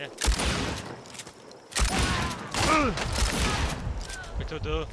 Yeah. Uh. Do?